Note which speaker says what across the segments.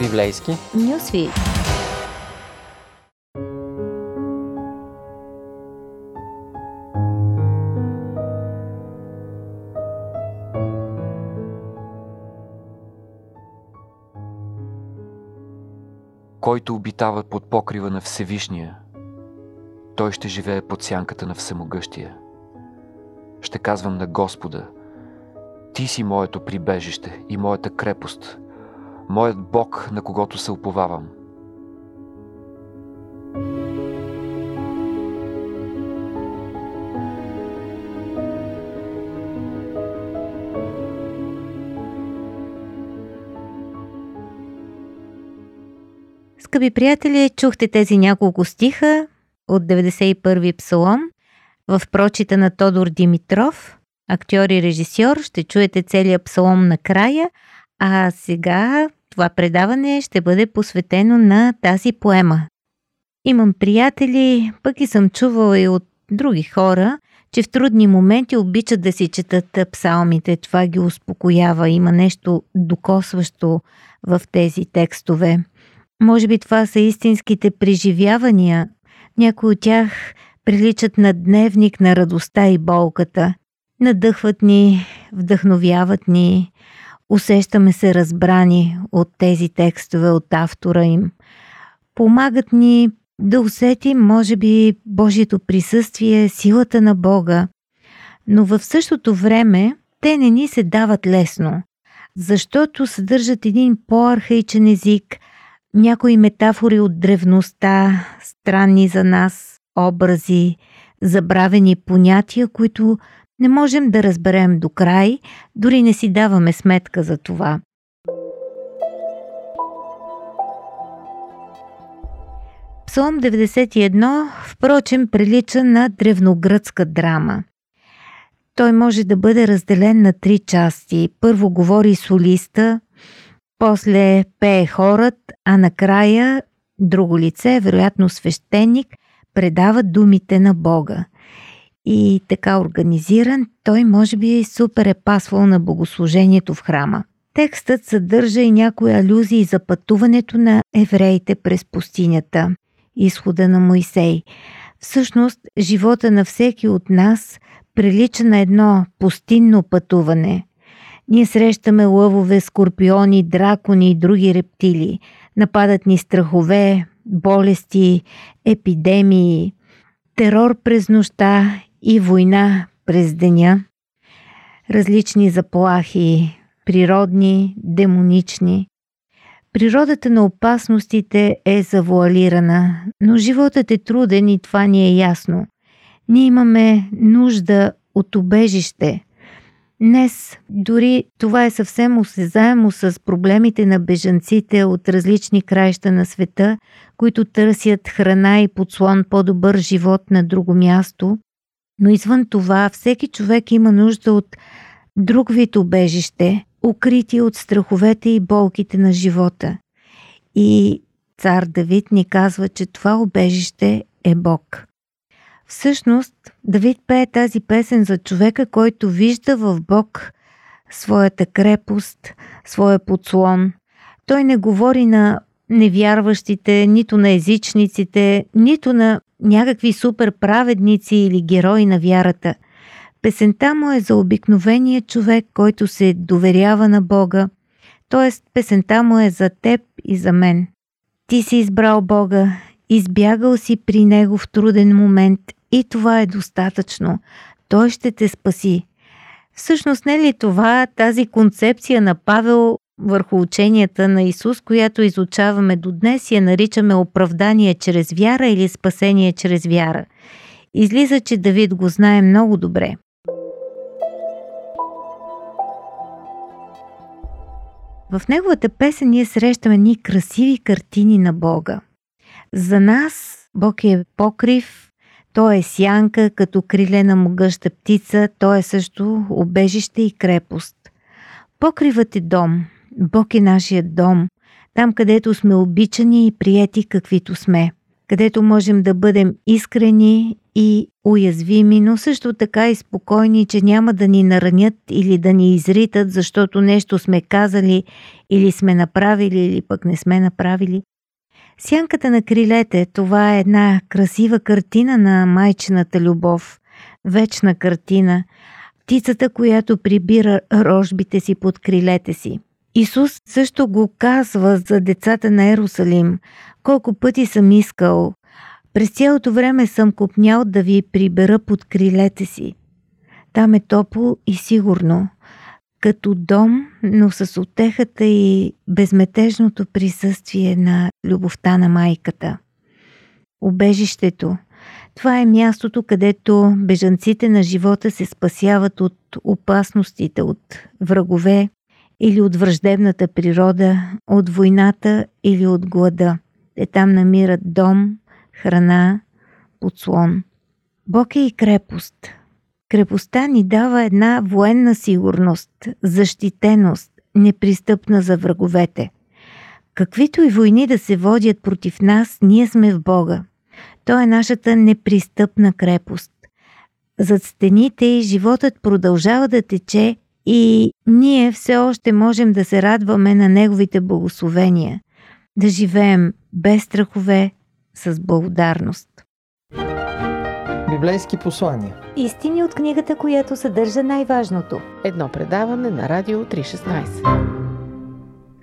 Speaker 1: Библейски.
Speaker 2: Нюсвит.
Speaker 3: Който обитава под покрива на Всевишния, той ще живее под сянката на Всемогъщия. Ще казвам на Господа, Ти си моето прибежище и моята крепост, моят Бог, на когото се уповавам.
Speaker 2: Скъпи приятели, чухте тези няколко стиха от 91-и псалом в прочита на Тодор Димитров, актьор и режисьор. Ще чуете целият псалом накрая, а сега това предаване ще бъде посветено на тази поема. Имам приятели, пък и съм чувала и от други хора, че в трудни моменти обичат да си четат псалмите. Това ги успокоява. Има нещо докосващо в тези текстове. Може би това са истинските преживявания. Някои от тях приличат на дневник на радостта и болката. Надъхват ни, вдъхновяват ни, усещаме се разбрани от тези текстове, от автора им. Помагат ни да усетим, може би, Божието присъствие, силата на Бога, но в същото време те не ни се дават лесно, защото съдържат един по-архаичен език – някои метафори от древността, странни за нас, образи, забравени понятия, които не можем да разберем до край, дори не си даваме сметка за това. Псалом 91, впрочем, прилича на древногръцка драма. Той може да бъде разделен на три части. Първо говори солиста, после пее хорът, а накрая друго лице, вероятно свещеник, предава думите на Бога. И така организиран, той може би е супер е пасвал на богослужението в храма. Текстът съдържа и някои алюзии за пътуването на евреите през пустинята, изхода на Моисей. Всъщност, живота на всеки от нас прилича на едно пустинно пътуване – ние срещаме лъвове, скорпиони, дракони и други рептили. Нападат ни страхове, болести, епидемии, терор през нощта и война през деня. Различни заплахи, природни, демонични. Природата на опасностите е завуалирана, но животът е труден и това ни е ясно. Ние имаме нужда от убежище – Днес дори това е съвсем осезаемо с проблемите на бежанците от различни краища на света, които търсят храна и подслон по-добър живот на друго място. Но извън това, всеки човек има нужда от друг вид убежище, укрити от страховете и болките на живота. И цар Давид ни казва, че това убежище е Бог. Всъщност, Давид пее тази песен за човека, който вижда в Бог своята крепост, своя подслон. Той не говори на невярващите, нито на езичниците, нито на някакви супер праведници или герои на вярата. Песента му е за обикновения човек, който се доверява на Бога, т.е. песента му е за теб и за мен. Ти си избрал Бога, избягал си при Него в труден момент и това е достатъчно. Той ще те спаси. Всъщност не ли това тази концепция на Павел върху ученията на Исус, която изучаваме до днес, я наричаме оправдание чрез вяра или спасение чрез вяра. Излиза, че Давид го знае много добре. В неговата песен ние срещаме ни красиви картини на Бога. За нас Бог е покрив, той е сянка, като крилена могъща птица, той е също обежище и крепост. Покривът е дом, Бог е нашият дом, там където сме обичани и прияти каквито сме, където можем да бъдем искрени и уязвими, но също така и спокойни, че няма да ни наранят или да ни изритат, защото нещо сме казали или сме направили или пък не сме направили. Сянката на крилете – това е една красива картина на майчината любов, вечна картина, птицата, която прибира рожбите си под крилете си. Исус също го казва за децата на Ерусалим. Колко пъти съм искал, през цялото време съм купнял да ви прибера под крилете си. Там е топло и сигурно, като дом, но с отехата и безметежното присъствие на любовта на майката. Обежището – това е мястото, където бежанците на живота се спасяват от опасностите, от врагове или от враждебната природа, от войната или от глада. Те там намират дом, храна, подслон. Бог е и крепост. Крепостта ни дава една военна сигурност, защитеност, непристъпна за враговете. Каквито и войни да се водят против нас, ние сме в Бога. Той е нашата непристъпна крепост. Зад стените и животът продължава да тече и ние все още можем да се радваме на Неговите благословения, да живеем без страхове, с благодарност.
Speaker 1: Библейски послания.
Speaker 2: Истини от книгата, която съдържа най-важното.
Speaker 4: Едно предаване на Радио 316.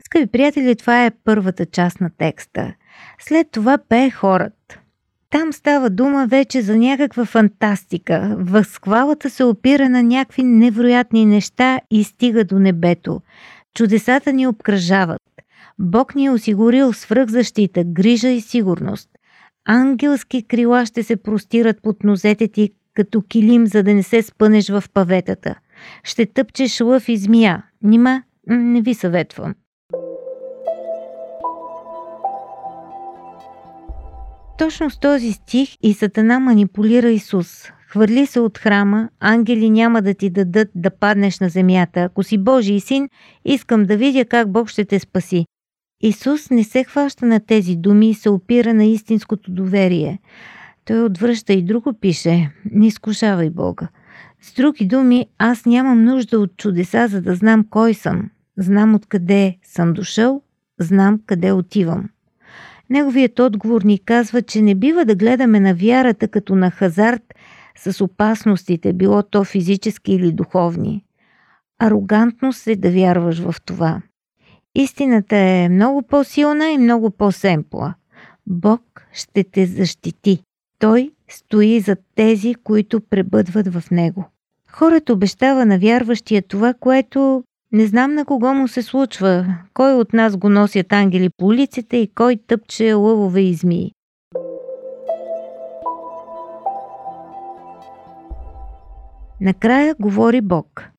Speaker 2: Скъпи приятели, това е първата част на текста. След това пее хорът. Там става дума вече за някаква фантастика. Възхвалата се опира на някакви невероятни неща и стига до небето. Чудесата ни обкръжават. Бог ни е осигурил свръхзащита, грижа и сигурност. Ангелски крила ще се простират под нозете ти като килим, за да не се спънеш в паветата. Ще тъпчеш лъв и змия. Нима не ви съветвам. Точно с този стих и Сатана манипулира Исус. Хвърли се от храма, ангели няма да ти дадат да паднеш на земята. Ако си Божий син, искам да видя как Бог ще те спаси. Исус не се хваща на тези думи и се опира на истинското доверие. Той отвръща и друго пише «Не изкушавай Бога». С други думи, аз нямам нужда от чудеса, за да знам кой съм. Знам откъде съм дошъл, знам къде отивам. Неговият отговор ни казва, че не бива да гледаме на вярата като на хазарт с опасностите, било то физически или духовни. Арогантност е да вярваш в това. Истината е много по-силна и много по-семпла. Бог ще те защити. Той стои за тези, които пребъдват в Него. Хората обещава на вярващия това, което не знам на кого му се случва, кой от нас го носят ангели по улиците и кой тъпче лъвове и змии. Накрая говори Бог.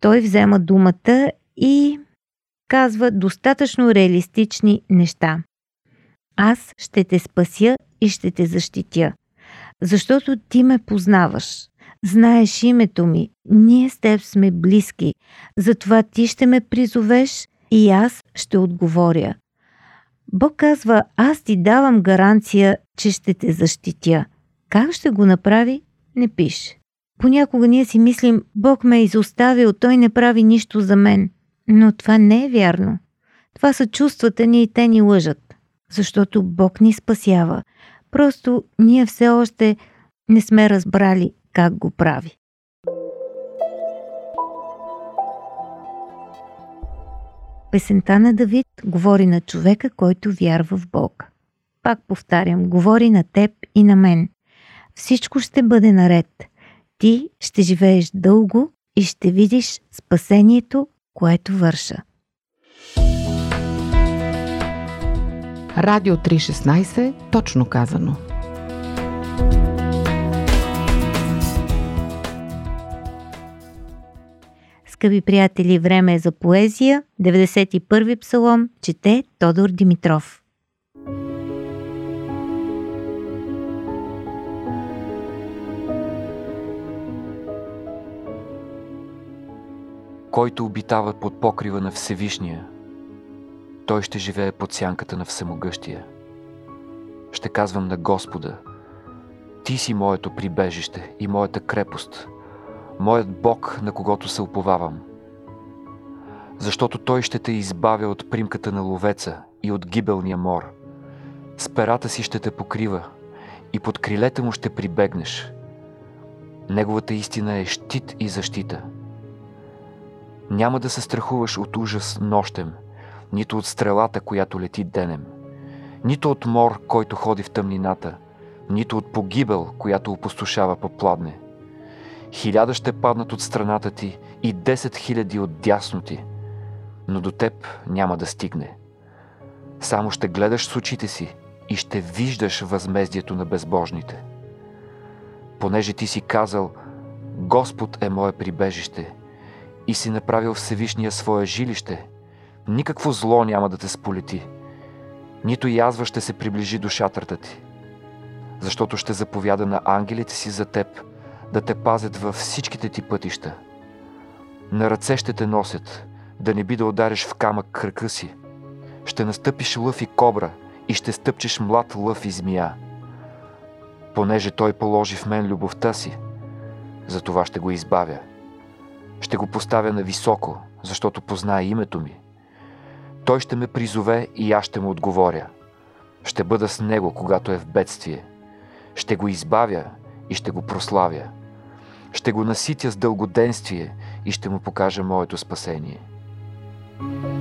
Speaker 2: Той взема думата и казва достатъчно реалистични неща. Аз ще те спася и ще те защитя, защото ти ме познаваш. Знаеш името ми, ние с теб сме близки, затова ти ще ме призовеш и аз ще отговоря. Бог казва, аз ти давам гаранция, че ще те защитя. Как ще го направи? Не пише. Понякога ние си мислим, Бог ме е изоставил, той не прави нищо за мен. Но това не е вярно. Това са чувствата ни и те ни лъжат. Защото Бог ни спасява. Просто ние все още не сме разбрали как го прави. Песента на Давид говори на човека, който вярва в Бог. Пак повтарям, говори на теб и на мен. Всичко ще бъде наред. Ти ще живееш дълго и ще видиш спасението което върша.
Speaker 4: Радио 316, точно казано.
Speaker 2: Скъпи приятели, време е за поезия. 91-и псалом чете Тодор Димитров.
Speaker 3: Който обитава под покрива на Всевишния, той ще живее под сянката на Всемогъщия. Ще казвам на Господа, Ти си моето прибежище и моята крепост, моят Бог, на когото се уповавам. Защото Той ще те избавя от примката на ловеца и от гибелния мор. С перата си ще те покрива и под крилете му ще прибегнеш. Неговата истина е щит и защита. Няма да се страхуваш от ужас нощем, нито от стрелата, която лети денем, нито от мор, който ходи в тъмнината, нито от погибел, която опустошава по пладне. Хиляда ще паднат от страната ти и 10 хиляди от дясно ти, но до теб няма да стигне. Само ще гледаш с очите си и ще виждаш възмездието на безбожните. Понеже ти си казал, Господ е мое прибежище и си направил Всевишния свое жилище, никакво зло няма да те сполети, нито язва ще се приближи до шатрата ти, защото ще заповяда на ангелите си за теб да те пазят във всичките ти пътища. На ръце ще те носят, да не би да удариш в камък кръка си. Ще настъпиш лъв и кобра и ще стъпчеш млад лъв и змия. Понеже той положи в мен любовта си, за това ще го избавя. Ще го поставя на високо, защото познае името ми. Той ще ме призове и аз ще му отговоря. Ще бъда с него, когато е в бедствие. Ще го избавя и ще го прославя. Ще го наситя с дългоденствие и ще му покажа моето спасение. thank you